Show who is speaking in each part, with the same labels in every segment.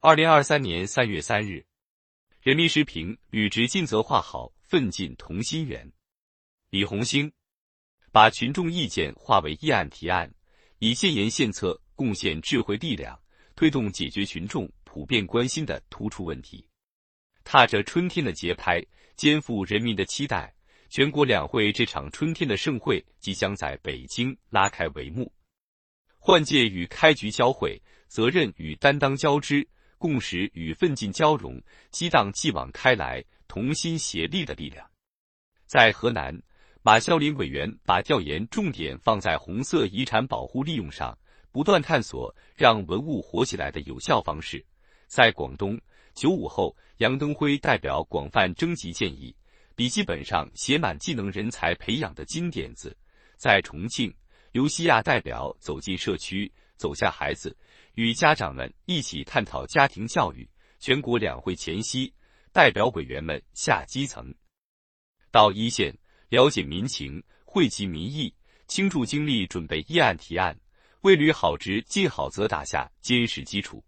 Speaker 1: 二零二三年三月三日，人民时评：履职尽责化好，奋进同心圆。李红星把群众意见化为议案提案，以建言献策，贡献智慧力量，推动解决群众普遍关心的突出问题。踏着春天的节拍，肩负人民的期待，全国两会这场春天的盛会即将在北京拉开帷幕。换届与开局交汇，责任与担当交织，共识与奋进交融，激荡继往开来、同心协力的力量。在河南，马啸林委员把调研重点放在红色遗产保护利用上，不断探索让文物活起来的有效方式。在广东，九五后杨登辉代表广泛征集建议，笔记本上写满技能人才培养的金点子。在重庆。刘西亚代表走进社区，走向孩子，与家长们一起探讨家庭教育。全国两会前夕，代表委员们下基层，到一线了解民情，汇集民意，倾注精力准备议案提案，为履好职尽好责打下坚实基础。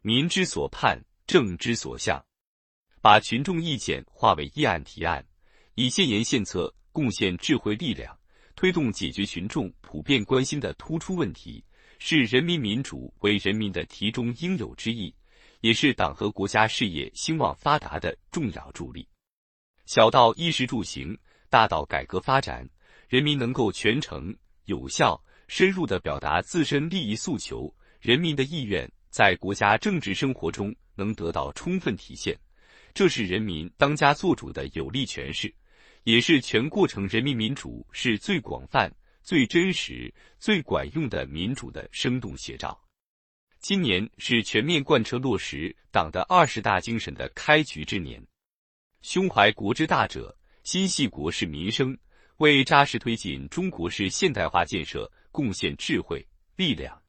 Speaker 1: 民之所盼，政之所向，把群众意见化为议案提案，以建言献策，贡献智慧力量。推动解决群众普遍关心的突出问题，是人民民主为人民的题中应有之义，也是党和国家事业兴旺发达的重要助力。小到衣食住行，大到改革发展，人民能够全程、有效、深入地表达自身利益诉求，人民的意愿在国家政治生活中能得到充分体现，这是人民当家作主的有力诠释。也是全过程人民民主是最广泛、最真实、最管用的民主的生动写照。今年是全面贯彻落实党的二十大精神的开局之年，胸怀国之大者，心系国事民生，为扎实推进中国式现代化建设贡献智慧力量，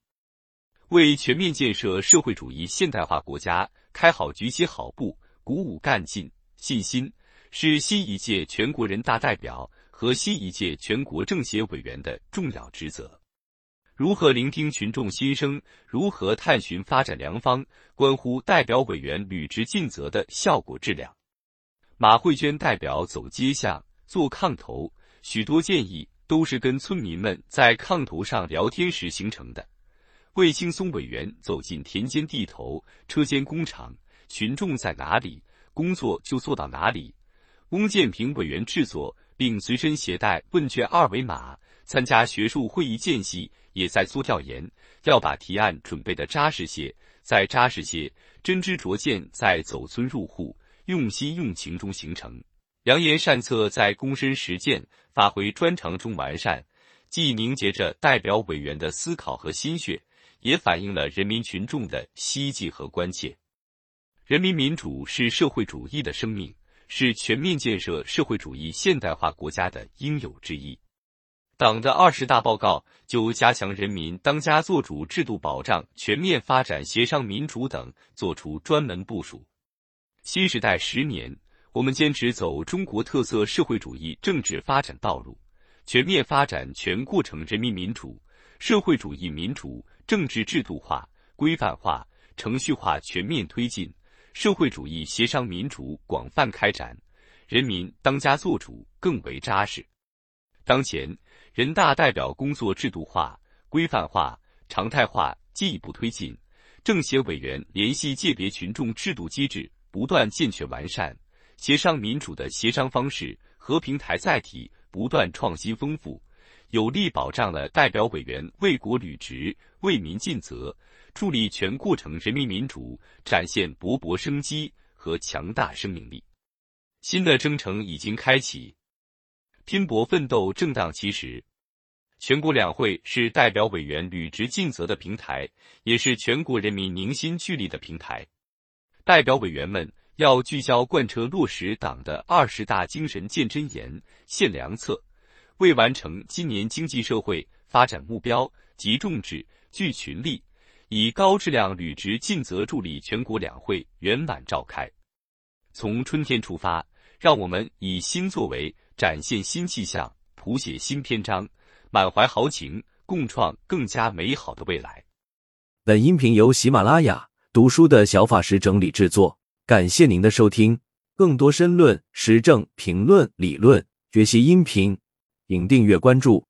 Speaker 1: 为全面建设社会主义现代化国家开好局起好步，鼓舞干劲信心。是新一届全国人大代表和新一届全国政协委员的重要职责。如何聆听群众心声，如何探寻发展良方，关乎代表委员履职尽责的效果质量。马慧娟代表走街巷、做炕头，许多建议都是跟村民们在炕头上聊天时形成的。魏青松委员走进田间地头、车间工厂，群众在哪里，工作就做到哪里。翁建平委员制作并随身携带问卷二维码，参加学术会议间隙也在做调研，要把提案准备的扎实些，再扎实些，真知灼见在走村入户、用心用情中形成，良言善策在躬身实践、发挥专长中完善，既凝结着代表委员的思考和心血，也反映了人民群众的希冀和关切。人民民主是社会主义的生命。是全面建设社会主义现代化国家的应有之义。党的二十大报告就加强人民当家作主制度保障、全面发展协商民主等作出专门部署。新时代十年，我们坚持走中国特色社会主义政治发展道路，全面发展全过程人民民主、社会主义民主政治制度化、规范化、程序化全面推进。社会主义协商民主广泛开展，人民当家作主更为扎实。当前，人大代表工作制度化、规范化、常态化进一步推进，政协委员联系界别群众制度机制不断健全完善，协商民主的协商方式和平台载体不断创新丰富，有力保障了代表委员为国履职、为民尽责。助力全过程人民民主展现勃勃生机和强大生命力，新的征程已经开启，拼搏奋斗正当其时。全国两会是代表委员履职尽责的平台，也是全国人民凝心聚力的平台。代表委员们要聚焦贯彻落实党的二十大精神见真言、献良策，为完成今年经济社会发展目标，集众志、聚群力。以高质量履职尽责助力全国两会圆满召开。从春天出发，让我们以新作为，展现新气象，谱写新篇章，满怀豪情，共创更加美好的未来。
Speaker 2: 本音频由喜马拉雅读书的小法师整理制作。感谢您的收听，更多深论、时政评论、理论学习音频，请订阅关注。